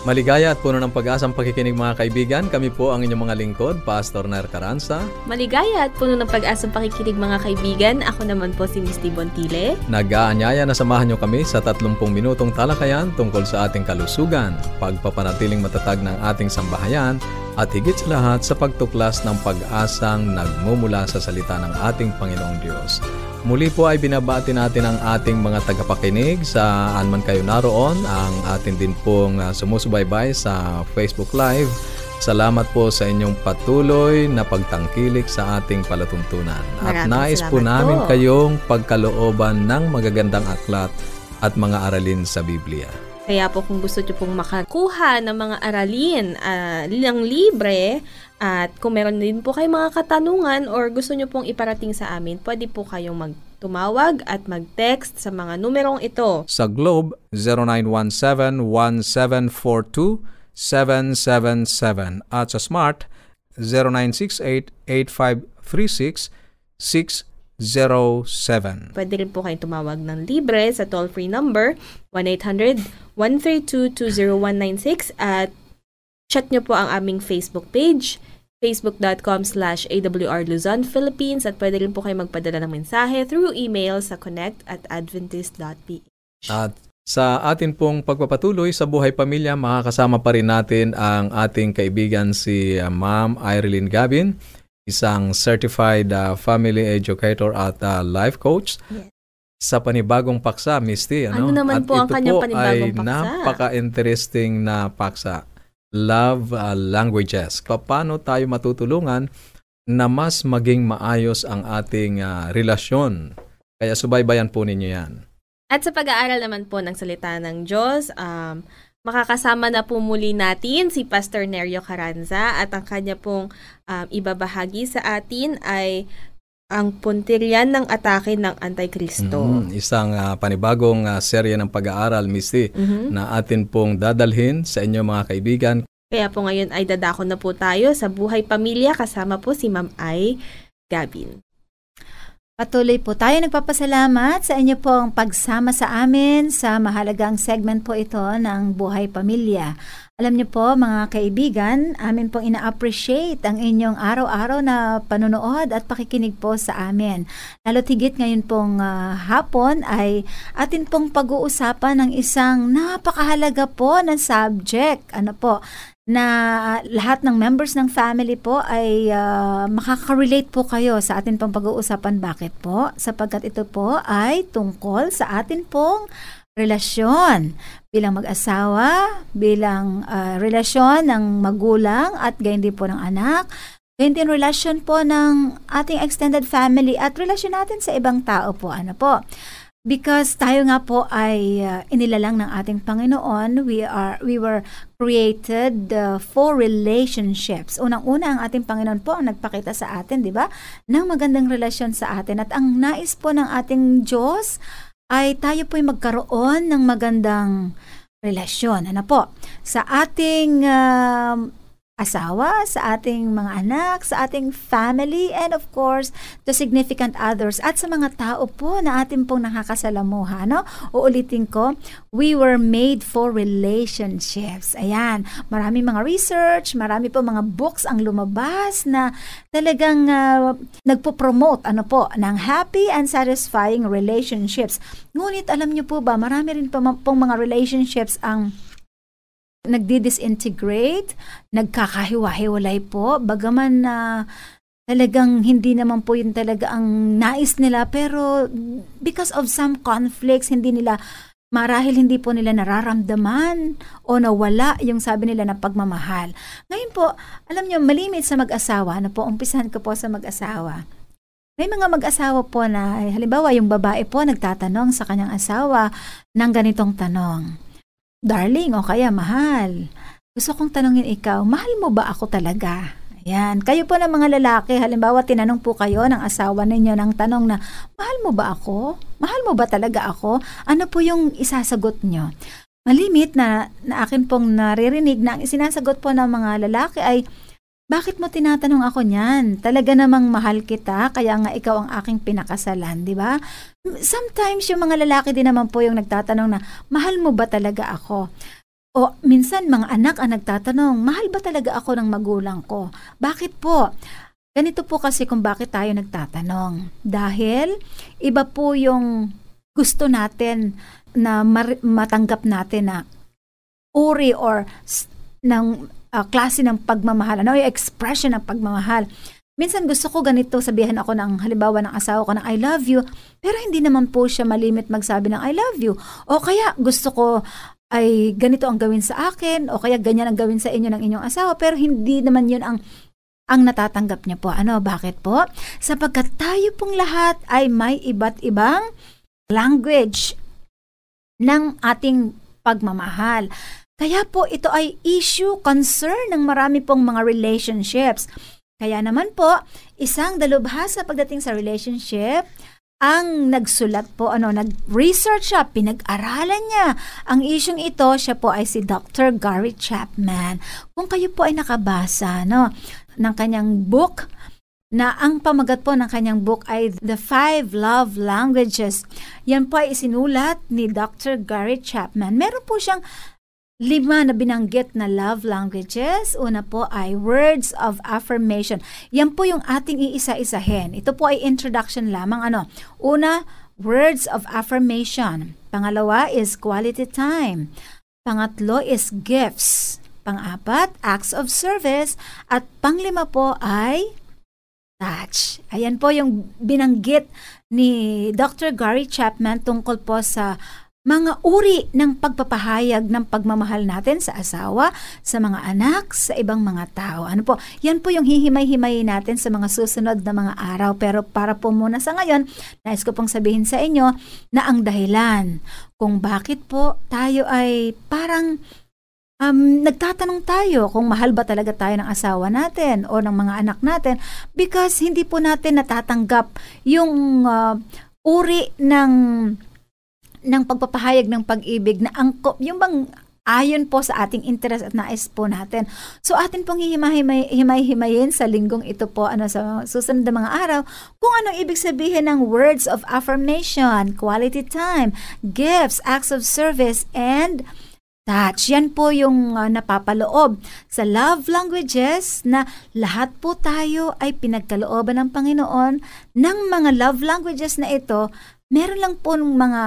Maligaya at puno ng pag-asang pakikinig mga kaibigan. Kami po ang inyong mga lingkod, Pastor Nair Caranza. Maligaya at puno ng pag-asang pakikinig mga kaibigan. Ako naman po si Misty Bontile. Nag-aanyaya na samahan nyo kami sa 30 minutong talakayan tungkol sa ating kalusugan, pagpapanatiling matatag ng ating sambahayan, at higit sa lahat sa pagtuklas ng pag-asang nagmumula sa salita ng ating Panginoong Diyos. Muli po ay binabati natin ang ating mga tagapakinig sa man kayo naroon, ang atin din pong uh, sumusubaybay sa Facebook Live. Salamat po sa inyong patuloy na pagtangkilik sa ating palatuntunan. At nais po namin po. kayong pagkalooban ng magagandang aklat at mga aralin sa Biblia. Kaya po kung gusto nyo pong makakuha ng mga aralin uh, ng libre, at kung meron din po kayong mga katanungan or gusto nyo pong iparating sa amin, pwede po kayong magtumawag at mag-text sa mga numerong ito. Sa Globe, 0917-1742-777 at sa Smart, 0968-8536-607. Pwede rin po kayong tumawag ng libre sa toll-free number 1-800-132-20196 at chat nyo po ang aming Facebook page facebook.com slash awr Luzon, Philippines at pwede rin po kayo magpadala ng mensahe through email sa connect at adventist.ph. At sa atin pong pagpapatuloy sa buhay pamilya, makakasama pa rin natin ang ating kaibigan si uh, Ma'am Irene Gavin, isang certified uh, family educator at uh, life coach. Yes. Sa panibagong paksa, Misty. Ano, ano naman at po ang kanyang panibagong paksa? ay napaka-interesting na paksa love uh, languages. Paano tayo matutulungan na mas maging maayos ang ating uh, relasyon? Kaya subaybayan po ninyo yan. At sa pag-aaral naman po ng salita ng Diyos, um, makakasama na po muli natin si Pastor Nerio Caranza at ang kanya pong um, ibabahagi sa atin ay ang puntiryan ng atake ng Antikristo. Mm, isang uh, panibagong uh, serye ng pag-aaral, Misty, mm-hmm. na atin pong dadalhin sa inyo mga kaibigan. Kaya po ngayon ay dadako na po tayo sa buhay pamilya kasama po si Ma'am Ay Gavin. Patuloy po tayo nagpapasalamat sa inyo pong pagsama sa amin sa mahalagang segment po ito ng Buhay Pamilya. Alam niyo po mga kaibigan, amin pong ina-appreciate ang inyong araw-araw na panonood at pakikinig po sa amin. Lalo tigit ngayon pong uh, hapon ay atin pong pag-uusapan ng isang napakahalaga po na subject. Ano po, na lahat ng members ng family po ay uh, makaka-relate po kayo sa atin pong pag-uusapan. Bakit po? Sapagkat ito po ay tungkol sa atin pong relasyon bilang mag-asawa, bilang uh, relasyon ng magulang at gayon din po ng anak, gayon din relasyon po ng ating extended family at relasyon natin sa ibang tao po. Ano po? Because tayo nga po ay uh, inilalang ng ating Panginoon, we are we were created uh, for relationships. Unang-una ang ating Panginoon po ang nagpakita sa atin, 'di ba? Ng magandang relasyon sa atin at ang nais po ng ating Diyos ay tayo po'y magkaroon ng magandang relasyon. Ano po? Sa ating uh, asawa, sa ating mga anak, sa ating family, and of course, to significant others at sa mga tao po na ating pong nakakasalamuha. No? Uulitin ko, we were made for relationships. Ayan, marami mga research, marami po mga books ang lumabas na talagang uh, nagpo-promote ano po, ng happy and satisfying relationships. Ngunit alam niyo po ba, marami rin po pong mga relationships ang nagdi-disintegrate, nagkakahiwa-hiwalay po, bagaman na uh, talagang hindi naman po yun talaga ang nais nila, pero because of some conflicts, hindi nila marahil hindi po nila nararamdaman o nawala yung sabi nila na pagmamahal. Ngayon po, alam niyo, malimit sa mag-asawa, na po, umpisahan ko po sa mag-asawa. May mga mag-asawa po na, halimbawa, yung babae po nagtatanong sa kanyang asawa ng ganitong tanong Darling o kaya mahal, gusto kong tanungin ikaw, mahal mo ba ako talaga? Ayan. Kayo po ng mga lalaki, halimbawa tinanong po kayo ng asawa ninyo ng tanong na, mahal mo ba ako? Mahal mo ba talaga ako? Ano po yung isasagot nyo? Malimit na, na akin pong naririnig na ang sinasagot po ng mga lalaki ay, bakit mo tinatanong ako niyan? Talaga namang mahal kita, kaya nga ikaw ang aking pinakasalan, di ba? Sometimes yung mga lalaki din naman po yung nagtatanong na, mahal mo ba talaga ako? O minsan mga anak ang nagtatanong, mahal ba talaga ako ng magulang ko? Bakit po? Ganito po kasi kung bakit tayo nagtatanong. Dahil iba po yung gusto natin na mar- matanggap natin na uri or ng uh, klase ng pagmamahal, ano yung expression ng pagmamahal. Minsan gusto ko ganito sabihan ako ng halimbawa ng asawa ko ng I love you, pero hindi naman po siya malimit magsabi ng I love you. O kaya gusto ko ay ganito ang gawin sa akin o kaya ganyan ang gawin sa inyo ng inyong asawa pero hindi naman yun ang ang natatanggap niya po. Ano, bakit po? Sapagkat tayo pong lahat ay may iba't ibang language ng ating pagmamahal. Kaya po ito ay issue, concern ng marami pong mga relationships. Kaya naman po, isang dalubhasa pagdating sa relationship ang nagsulat po, ano, nag-research siya, pinag-aralan niya. Ang isyong ito, siya po ay si Dr. Gary Chapman. Kung kayo po ay nakabasa, no, ng kanyang book, na ang pamagat po ng kanyang book ay The Five Love Languages. Yan po ay isinulat ni Dr. Gary Chapman. Meron po siyang Lima na binanggit na love languages. Una po ay words of affirmation. Yan po yung ating iisa-isahin. Ito po ay introduction lamang. Ano? Una, words of affirmation. Pangalawa is quality time. Pangatlo is gifts. Pang-apat, acts of service. At panglima po ay touch. Ayan po yung binanggit ni Dr. Gary Chapman tungkol po sa mga uri ng pagpapahayag ng pagmamahal natin sa asawa, sa mga anak, sa ibang mga tao. Ano po? Yan po yung hihimay-himay natin sa mga susunod na mga araw. Pero para po muna sa ngayon, nais ko pong sabihin sa inyo na ang dahilan kung bakit po tayo ay parang um, nagtatanong tayo kung mahal ba talaga tayo ng asawa natin o ng mga anak natin because hindi po natin natatanggap yung uh, uri ng ng pagpapahayag ng pag-ibig na angkop, yung bang ayon po sa ating interest at nais po natin. So atin pong himay-himayin sa linggong ito po ano sa susunod na mga araw kung anong ibig sabihin ng words of affirmation, quality time, gifts, acts of service, and touch. Yan po yung uh, napapaloob sa love languages na lahat po tayo ay pinagkalooban ng Panginoon ng mga love languages na ito meron lang po ng mga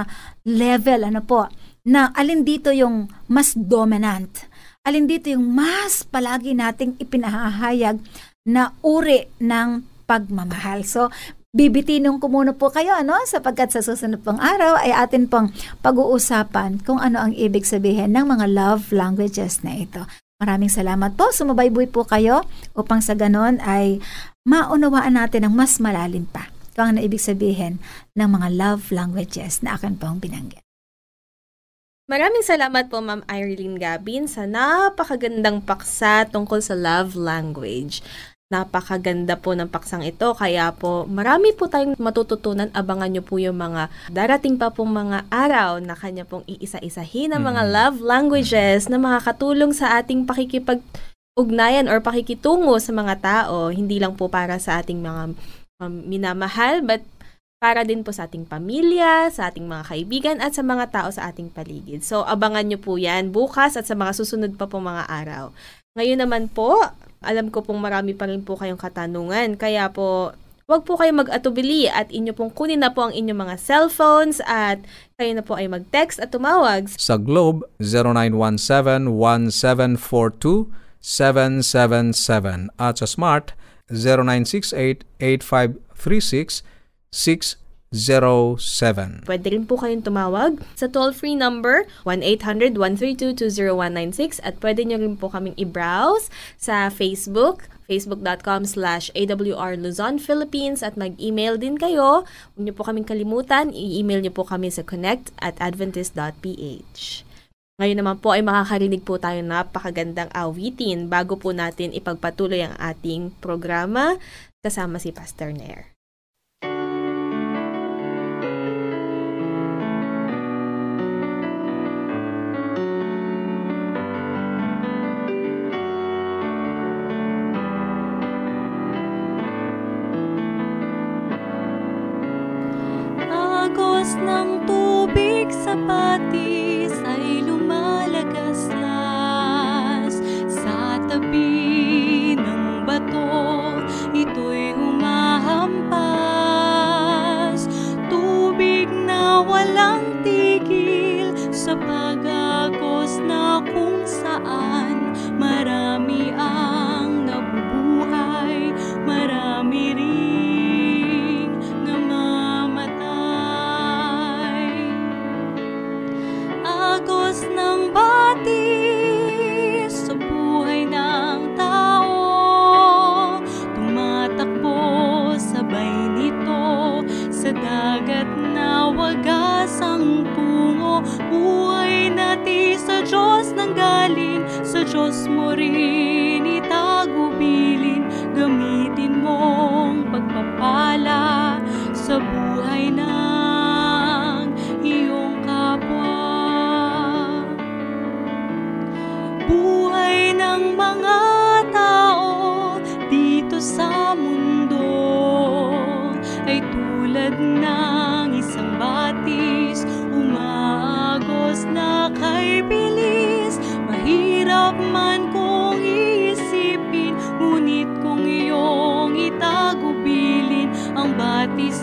level, ano po, na alin dito yung mas dominant. Alin dito yung mas palagi nating ipinahahayag na uri ng pagmamahal. So, bibitinin ko muna po kayo, ano, sapagkat sa susunod pong araw ay atin pong pag-uusapan kung ano ang ibig sabihin ng mga love languages na ito. Maraming salamat po. Sumabayboy po kayo upang sa ganon ay maunawaan natin ang mas malalim pa kung ano ibig sabihin ng mga love languages na akin pong binanggit. Maraming salamat po Ma'am Irene Gabin sa napakagandang paksa tungkol sa love language. Napakaganda po ng paksang ito kaya po marami po tayong matututunan. Abangan nyo po yung mga darating pa pong mga araw na kanya pong iisa-isahin ng mga mm. love languages na makakatulong sa ating pakikipag ugnayan or pakikitungo sa mga tao, hindi lang po para sa ating mga um, minamahal but para din po sa ating pamilya, sa ating mga kaibigan at sa mga tao sa ating paligid. So abangan nyo po yan bukas at sa mga susunod pa po mga araw. Ngayon naman po, alam ko pong marami pa rin po kayong katanungan. Kaya po, Huwag po kayo mag-atubili at inyo pong kunin na po ang inyong mga cellphones at kayo na po ay mag-text at tumawag. Sa Globe, 0917-1742-777 at sa Smart, 0968-8536-607. Pwede rin po kayong tumawag sa toll-free number 1-800-132-20196 at pwede nyo rin po kaming i-browse sa Facebook, facebook.com slash awr Luzon, Philippines at mag-email din kayo. Huwag nyo po kaming kalimutan, i-email nyo po kami sa connect at adventist.ph. Ngayon naman po ay makakarinig po tayo ng napakagandang awitin bago po natin ipagpatuloy ang ating programa kasama si Pastor Nair. Tabi ng bato. Ito'y humahampas, tubig na walang tigil sa pag-agos na kung saan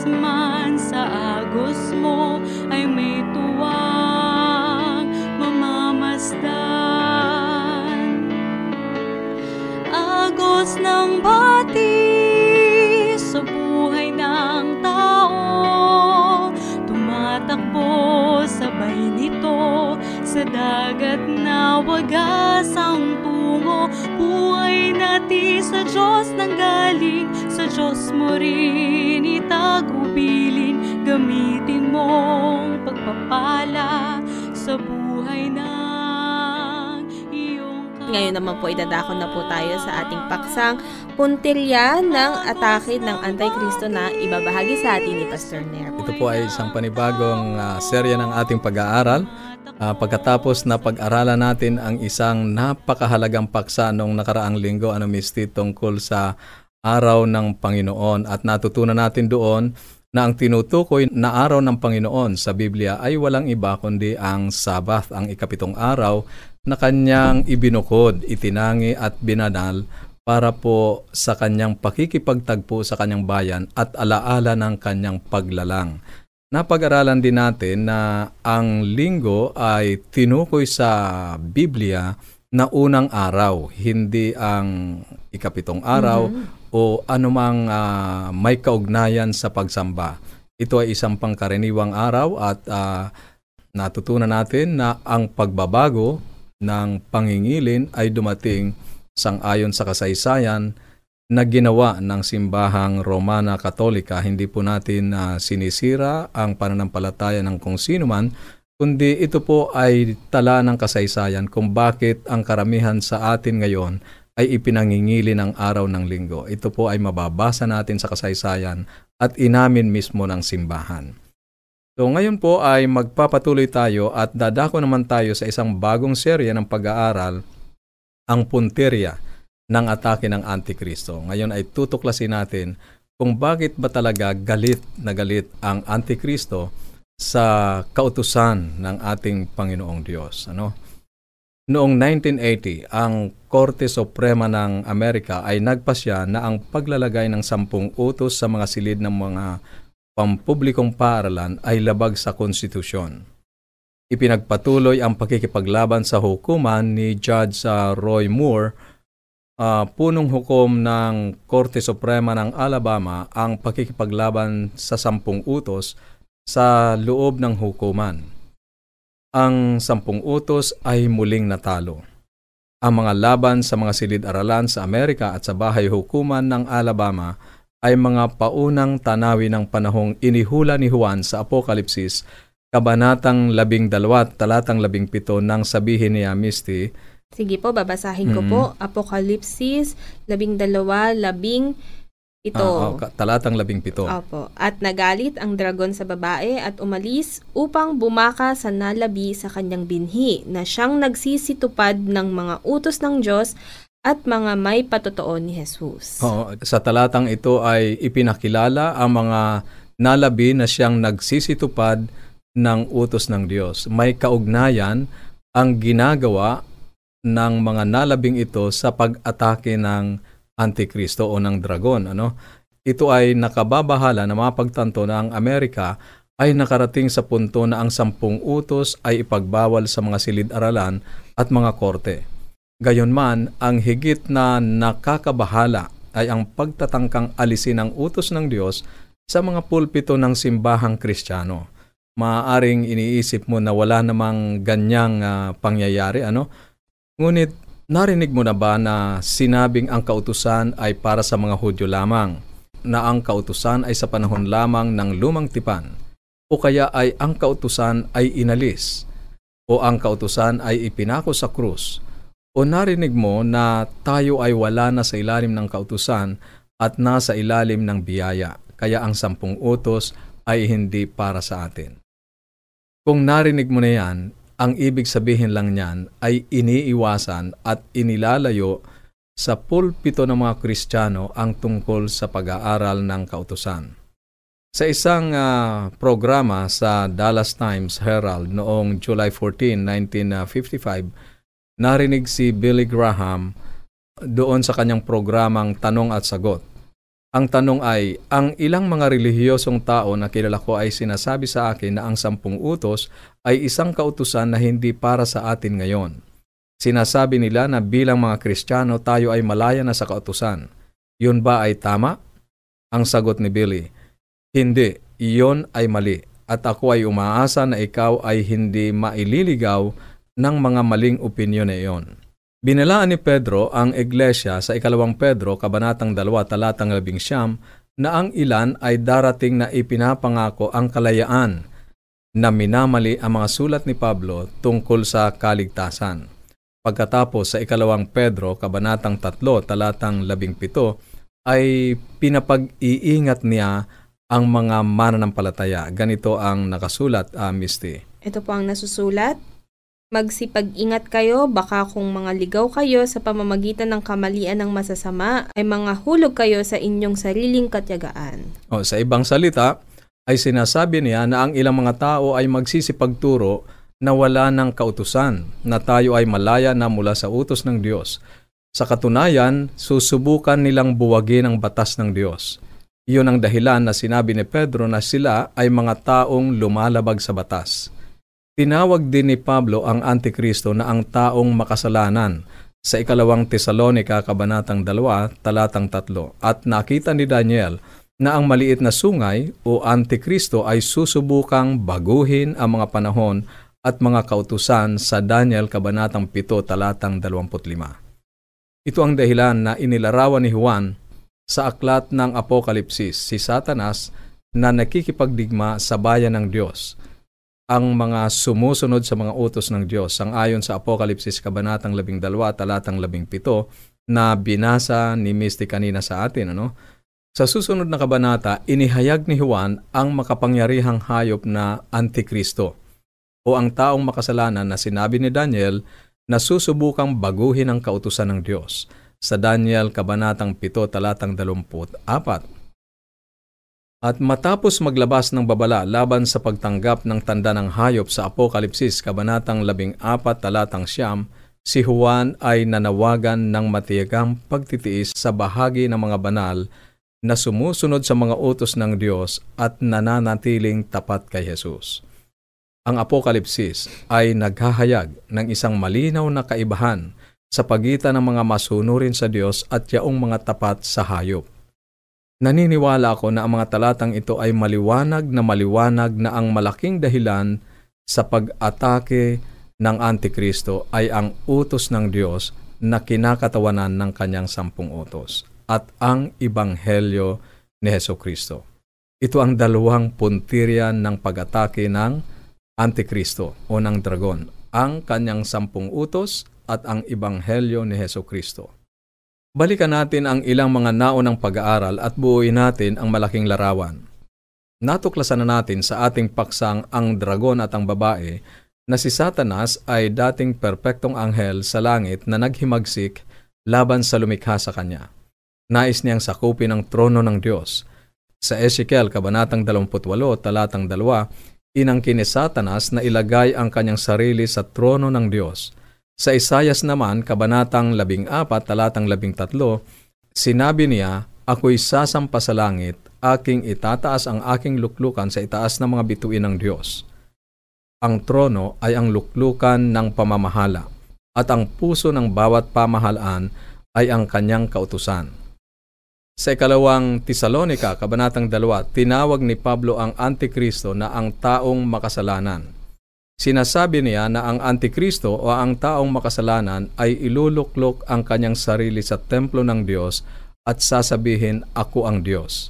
batis man sa agos mo ay may tuwang mamamasdan. Agos ng batis sa buhay ng tao Tumatakbo sabay nito sa dagat na wagas ang tungo. Buhay natin sa Diyos nang galing Sa Diyos mo rin itagubilin Gamitin mong pagpapala sa buhay ng iyong Ngayon naman po idadako na po tayo sa ating paksang puntilya ng atake ng Antikristo na ibabahagi sa atin ni Pastor Nair. Ito po ay isang panibagong ah, serya ng ating pag-aaral. Ah, pagkatapos na pag-aralan natin ang isang napakahalagang paksa noong nakaraang linggo, ano misti, tungkol sa araw ng Panginoon at natutunan natin doon na ang tinutukoy na araw ng Panginoon sa Biblia ay walang iba kundi ang Sabbath, ang ikapitong araw na kanyang ibinukod, itinangi at binanal para po sa kanyang pakikipagtagpo sa kanyang bayan at alaala ng kanyang paglalang. Napag-aralan din natin na ang linggo ay tinukoy sa Biblia na unang araw, hindi ang ikapitong araw o anumang ah, may kaugnayan sa pagsamba. Ito ay isang pangkaraniwang araw at ah, natutunan natin na ang pagbabago ng pangingilin ay dumating sang-ayon sa kasaysayan na ginawa ng simbahang Romana Katolika. Hindi po natin na sinisira ang pananampalataya ng kung sino man, kundi ito po ay tala ng kasaysayan kung bakit ang karamihan sa atin ngayon ay ipinangingili ng araw ng linggo. Ito po ay mababasa natin sa kasaysayan at inamin mismo ng simbahan. So ngayon po ay magpapatuloy tayo at dadako naman tayo sa isang bagong serya ng pag-aaral, ang punterya ng atake ng Antikristo. Ngayon ay tutuklasin natin kung bakit ba talaga galit na galit ang Antikristo sa kautusan ng ating Panginoong Diyos. Ano? Noong 1980, ang Korte Suprema ng Amerika ay nagpasya na ang paglalagay ng sampung utos sa mga silid ng mga pampublikong paaralan ay labag sa konstitusyon. Ipinagpatuloy ang pakikipaglaban sa hukuman ni Judge ah, Roy Moore, ah, punong hukom ng Korte Suprema ng Alabama ang pakikipaglaban sa sampung utos sa loob ng hukuman. Ang sampung utos ay muling natalo. Ang mga laban sa mga silid-aralan sa Amerika at sa bahay hukuman ng Alabama ay mga paunang tanawi ng panahong inihula ni Juan sa Apokalipsis kabanatang labing dalawa, talatang labing pito, nang sabihin niya, Misty, Sige po, babasahin ko Mhm. po. Apokalipsis, labing dalawa, labing ito. ah, ah, talatang labing pito. Opo. At nagalit ang dragon sa babae at umalis upang bumaka sa nalabi sa kanyang binhi na siyang nagsisitupad ng mga utos ng Diyos at mga may patotoo ni Jesus. Oo, sa talatang ito ay ipinakilala ang mga nalabi na siyang nagsisitupad ng utos ng Diyos. May kaugnayan ang ginagawa ng mga nalabing ito sa pag-atake ng Antikristo o ng dragon. Ano? Ito ay nakababahala na mapagtanto na ang Amerika ay nakarating sa punto na ang sampung utos ay ipagbawal sa mga silid-aralan at mga korte. Gayunman, ang higit na nakakabahala ay ang pagtatangkang alisin ang utos ng Diyos sa mga pulpito ng simbahang kristyano. Maaaring iniisip mo na wala namang ganyang ah, pangyayari, ano? Ngunit narinig mo na ba na sinabing ang kautusan ay para sa mga Hudyo lamang, na ang kautusan ay sa panahon lamang ng lumang tipan, o kaya ay ang kautusan ay inalis, o ang kautusan ay ipinako sa krus, o narinig mo na tayo ay wala na sa ilalim ng kautusan at nasa ilalim ng biyaya, kaya ang sampung utos ay hindi para sa atin. Kung narinig mo na yan, ang ibig sabihin lang niyan ay iniiwasan at inilalayo sa pulpito ng mga Kristiyano ang tungkol sa pag-aaral ng kautusan. Sa isang ah, programa sa Dallas Times Herald noong July 14, 1955, narinig si Billy Graham doon sa kanyang programang Tanong at Sagot. Ang tanong ay, ang ilang mga relihiyosong tao na kilala ko ay sinasabi sa akin na ang sampung utos ay isang kautusan na hindi para sa atin ngayon. Sinasabi nila na bilang mga Kristiyano tayo ay malaya na sa kautusan. Yun ba ay tama? Ang sagot ni Billy, Hindi, iyon ay mali at ako ay umaasa na ikaw ay hindi maililigaw ng mga maling opinyon na iyon. Binalaan ni Pedro ang iglesia sa ikalawang Pedro, kabanatang 2, talatang 11, na ang ilan ay darating na ipinapangako ang kalayaan na minamali ang mga sulat ni Pablo tungkol sa kaligtasan. Pagkatapos sa ikalawang Pedro, kabanatang 3, talatang 17, ay pinapag-iingat niya ang mga mananampalataya. Ganito ang nakasulat, ah, Misty. Ito po ang nasusulat. Magsipag-ingat kayo, baka kung mga ligaw kayo sa pamamagitan ng kamalian ng masasama, ay mga hulog kayo sa inyong sariling katyagaan. O, sa ibang salita, ay sinasabi niya na ang ilang mga tao ay magsisipagturo na wala ng kautusan, na tayo ay malaya na mula sa utos ng Diyos. Sa katunayan, susubukan nilang buwagin ang batas ng Diyos. Iyon ang dahilan na sinabi ni Pedro na sila ay mga taong lumalabag sa batas. Tinawag din ni Pablo ang Antikristo na ang taong makasalanan. Sa ikalawang Tesalonika kabanatang 2 talatang 3 at nakita ni Daniel na ang maliit na sungay o Antikristo ay susubukang baguhin ang mga panahon at mga kautusan sa Daniel kabanatang 7 talatang 25. Ito ang dahilan na inilarawan ni Juan sa aklat ng Apokalipsis si Satanas na nakikipagdigma sa bayan ng Diyos ang mga sumusunod sa mga utos ng Diyos. Sang ayon sa Apokalipsis kabanatang 12 talatang 17 na binasa ni Misty kanina sa atin ano? Sa susunod na kabanata inihayag ni Juan ang makapangyarihang hayop na Antikristo o ang taong makasalanan na sinabi ni Daniel na susubukang baguhin ang kautusan ng Diyos. Sa Daniel kabanatang 7 talatang 24 at matapos maglabas ng babala laban sa pagtanggap ng tanda ng hayop sa Apokalipsis, Kabanatang 14, talatang siyam, si Juan ay nanawagan ng matiyagang pagtitiis sa bahagi ng mga banal na sumusunod sa mga utos ng Diyos at nananatiling tapat kay Jesus. Ang Apokalipsis ay naghahayag ng isang malinaw na kaibahan sa pagitan ng mga masunurin sa Diyos at yaong mga tapat sa hayop. Naniniwala ako na ang mga talatang ito ay maliwanag na maliwanag na ang malaking dahilan sa pag-atake ng Antikristo ay ang utos ng Diyos na kinakatawanan ng kanyang sampung utos at ang Ibanghelyo ni Heso Kristo. Ito ang dalawang puntiryan ng pag-atake ng Antikristo o ng dragon, ang kanyang sampung utos at ang Ibanghelyo ni Heso Kristo. Balikan natin ang ilang mga naunang pag-aaral at buuin natin ang malaking larawan. Natuklasan na natin sa ating paksang ang dragon at ang babae na si Satanas ay dating perpektong anghel sa langit na naghimagsik laban sa lumikha sa kanya. Nais niyang sakupin ang trono ng Diyos. Sa Ezekiel, Kabanatang 28, Talatang 2, inangkin ni Satanas na ilagay ang kanyang sarili sa trono ng Diyos. Sa Isayas naman, Kabanatang 14, Talatang 13, sinabi niya, Ako'y sasampa sa langit aking itataas ang aking luklukan sa itaas ng mga bituin ng Diyos. Ang trono ay ang luklukan ng pamamahala, at ang puso ng bawat pamahalaan ay ang kanyang kautusan. Sa ikalawang Tesalonika, Kabanatang 2, tinawag ni Pablo ang Antikristo na ang taong makasalanan. Sinasabi niya na ang Antikristo o ang taong makasalanan ay iluluklok ang kanyang sarili sa templo ng Diyos at sasabihin, Ako ang Diyos.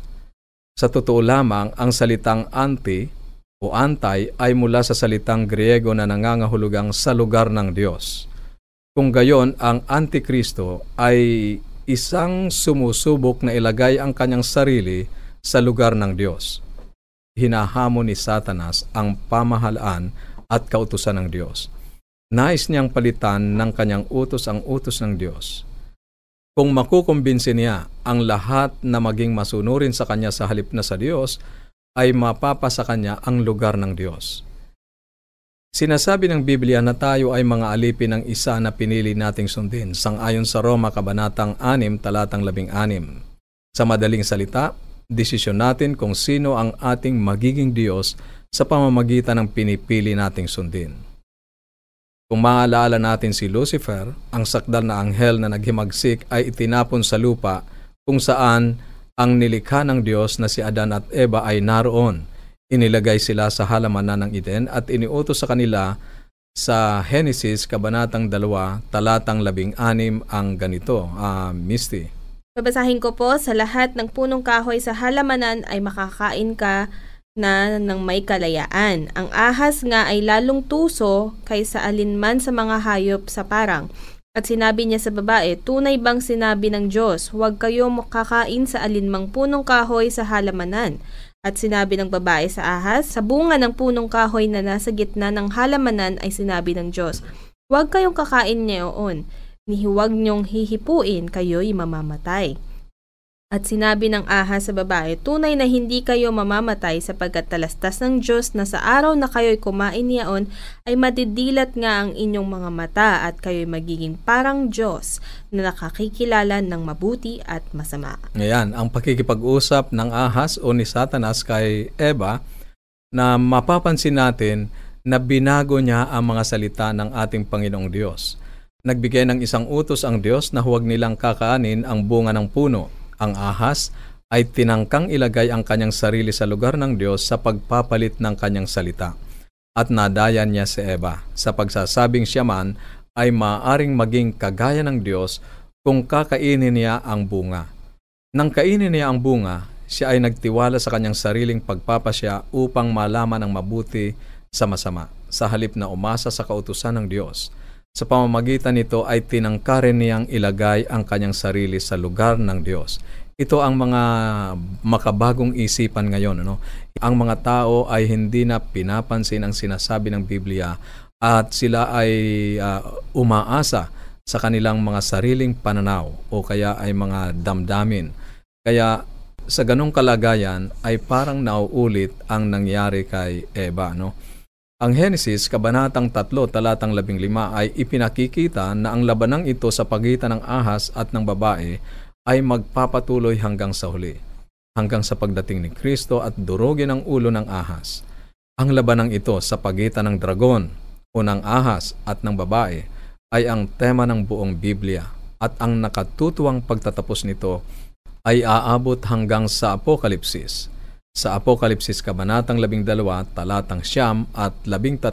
Sa totoo lamang, ang salitang anti o antay ay mula sa salitang Griego na nangangahulugang sa lugar ng Diyos. Kung gayon, ang Antikristo ay isang sumusubok na ilagay ang kanyang sarili sa lugar ng Diyos. Hinahamon ni Satanas ang pamahalaan at kautusan ng Diyos. Nais niyang palitan ng kanyang utos ang utos ng Diyos. Kung makukumbinsi niya ang lahat na maging masunurin sa kanya sa halip na sa Diyos, ay mapapa sa kanya ang lugar ng Diyos. Sinasabi ng Biblia na tayo ay mga alipin ng isa na pinili nating sundin, sangayon sa Roma Kabanatang 6, talatang 16. Sa madaling salita, desisyon natin kung sino ang ating magiging Diyos sa pamamagitan ng pinipili nating sundin. Kung maalala natin si Lucifer, ang sakdal na anghel na naghimagsik ay itinapon sa lupa kung saan ang nilikha ng Diyos na si Adan at Eva ay naroon. Inilagay sila sa halamanan ng Eden at iniutos sa kanila sa Genesis Kabanatang 2, talatang 16 ang ganito, uh, Misty. Babasahin ko po, sa lahat ng punong kahoy sa halamanan ay makakain ka na ng may kalayaan. Ang ahas nga ay lalong tuso kaysa alinman sa mga hayop sa parang. At sinabi niya sa babae, tunay bang sinabi ng Diyos, huwag kayo makakain sa alinmang punong kahoy sa halamanan. At sinabi ng babae sa ahas, sa bunga ng punong kahoy na nasa gitna ng halamanan ay sinabi ng Diyos, huwag kayong kakain niyoon, ni huwag niyong hihipuin, kayo'y mamamatay. At sinabi ng ahas sa babae, tunay na hindi kayo mamamatay sapagkat talastas ng Diyos na sa araw na kayo'y kumain niyaon ay madidilat nga ang inyong mga mata at kayo'y magiging parang Diyos na nakakikilala ng mabuti at masama. Ngayon, ang pakikipag-usap ng ahas o ni Satanas kay Eva na mapapansin natin na binago niya ang mga salita ng ating Panginoong Diyos. Nagbigay ng isang utos ang Diyos na huwag nilang kakaanin ang bunga ng puno ang ahas ay tinangkang ilagay ang kanyang sarili sa lugar ng Diyos sa pagpapalit ng kanyang salita. At nadayan niya si Eva sa pagsasabing siya man ay maaring maging kagaya ng Diyos kung kakainin niya ang bunga. Nang kainin niya ang bunga, siya ay nagtiwala sa kanyang sariling pagpapasya upang malaman ang mabuti sa masama, sa halip na umasa sa kautusan ng Diyos. Sa pamamagitan nito ay tinangkarin niyang ilagay ang kanyang sarili sa lugar ng Diyos. Ito ang mga makabagong isipan ngayon. Ano? Ang mga tao ay hindi na pinapansin ang sinasabi ng Biblia at sila ay uh, umaasa sa kanilang mga sariling pananaw o kaya ay mga damdamin. Kaya sa ganong kalagayan ay parang nauulit ang nangyari kay Eva. No? Ang Henesis, Kabanatang 3, Talatang 15 ay ipinakikita na ang labanang ito sa pagitan ng ahas at ng babae ay magpapatuloy hanggang sa huli, hanggang sa pagdating ni Kristo at durugin ang ulo ng ahas. Ang labanang ito sa pagitan ng dragon o ng ahas at ng babae ay ang tema ng buong Biblia at ang nakatutuwang pagtatapos nito ay aabot hanggang sa Apokalipsis sa Apokalipsis Kabanatang 12, talatang siyam at 13,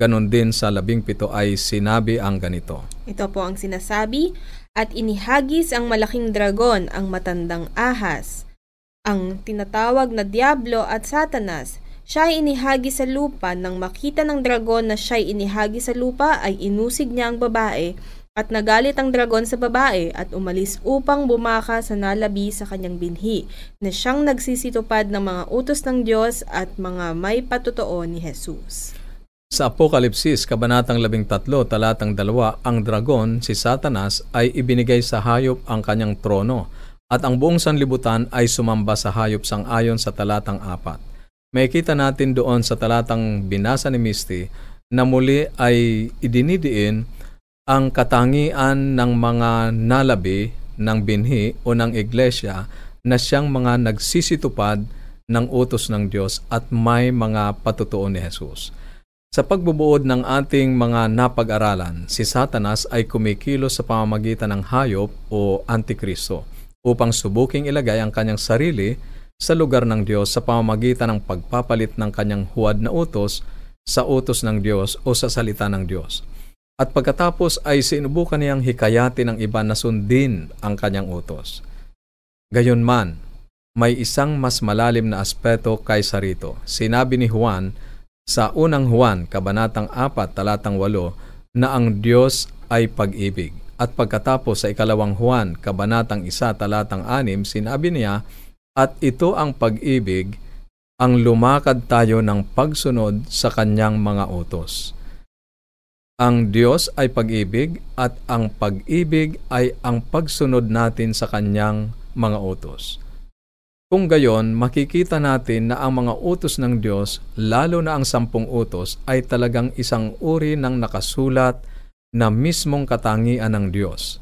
ganon din sa 17 ay sinabi ang ganito. Ito po ang sinasabi, at inihagis ang malaking dragon, ang matandang ahas, ang tinatawag na Diablo at Satanas, Siya ay inihagi sa lupa. Nang makita ng dragon na siya ay inihagi sa lupa, ay inusig niya ang babae at nagalit ang dragon sa babae at umalis upang bumaka sa nalabi sa kanyang binhi, na siyang nagsisitupad ng mga utos ng Diyos at mga may patotoo ni Jesus. Sa Apokalipsis, Kabanatang 13, Talatang 2, ang dragon, si Satanas, ay ibinigay sa hayop ang kanyang trono at ang buong sanlibutan ay sumamba sa hayop sang ayon sa talatang 4. May kita natin doon sa talatang binasa ni Misty na muli ay idinidiin ang katangian ng mga nalabi ng binhi o ng iglesia na siyang mga nagsisitupad ng utos ng Diyos at may mga patutuo ni Jesus. Sa pagbubuod ng ating mga napag-aralan, si Satanas ay kumikilos sa pamamagitan ng hayop o antikristo upang subuking ilagay ang kanyang sarili sa lugar ng Diyos sa pamamagitan ng pagpapalit ng kanyang huwad na utos sa utos ng Diyos o sa salita ng Diyos. At pagkatapos ay sinubukan niyang hikayatin ng iba na sundin ang kanyang utos. Gayunman, may isang mas malalim na aspeto kaysa rito. Sinabi ni Juan sa unang Juan, kabanatang 4, talatang 8, na ang Diyos ay pag-ibig. At pagkatapos sa ikalawang Juan, kabanatang 1, talatang 6, sinabi niya, at ito ang pag-ibig, ang lumakad tayo ng pagsunod sa kanyang mga utos. Ang Diyos ay pag-ibig at ang pag-ibig ay ang pagsunod natin sa Kanyang mga utos. Kung gayon, makikita natin na ang mga utos ng Diyos, lalo na ang sampung utos, ay talagang isang uri ng nakasulat na mismong katangian ng Diyos.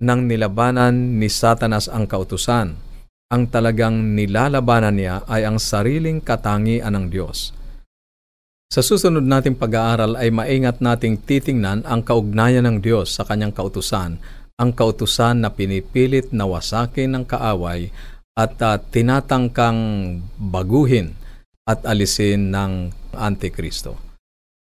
Nang nilabanan ni Satanas ang kautusan, ang talagang nilalabanan niya ay ang sariling katangian ng Diyos. Sa susunod nating pag-aaral ay maingat nating titingnan ang kaugnayan ng Diyos sa kanyang kautusan, ang kautusan na pinipilit na wasakin ng kaaway at uh, tinatangkang baguhin at alisin ng Antikristo.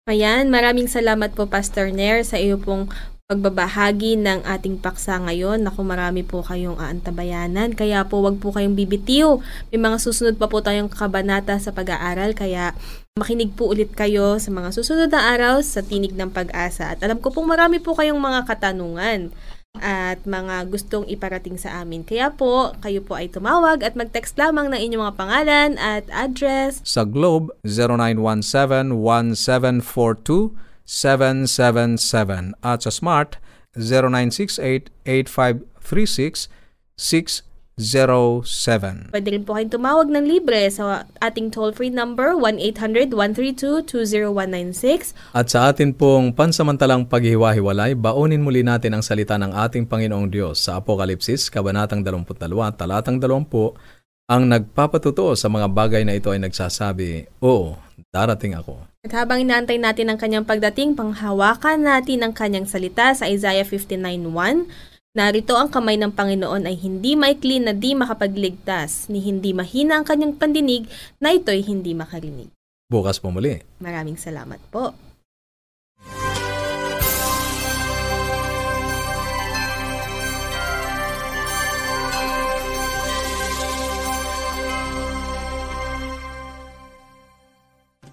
Ayan, maraming salamat po Pastor Nair sa iyo pong pagbabahagi ng ating paksa ngayon. Naku, marami po kayong aantabayanan. Kaya po, wag po kayong bibitiw. May mga susunod pa po tayong kabanata sa pag-aaral. Kaya makinig po ulit kayo sa mga susunod na araw sa Tinig ng Pag-asa. At alam ko pong marami po kayong mga katanungan at mga gustong iparating sa amin. Kaya po, kayo po ay tumawag at mag-text lamang ng inyong mga pangalan at address. Sa Globe, 0917-1742-777 at sa Smart, 0968-8536-6 0917. Pwede rin po kayong tumawag ng libre sa ating toll-free number 1-800-132-20196. At sa atin pong pansamantalang paghiwa-hiwalay, baonin muli natin ang salita ng ating Panginoong Diyos sa Apokalipsis, Kabanatang 22, Talatang 20, ang nagpapatuto sa mga bagay na ito ay nagsasabi, Oo, darating ako. At habang inaantay natin ang kanyang pagdating, panghawakan natin ang kanyang salita sa Isaiah 59.1, Narito ang kamay ng Panginoon ay hindi maikli na di makapagligtas, ni hindi mahina ang kanyang pandinig na ito'y hindi makarinig. Bukas po muli. Maraming salamat po.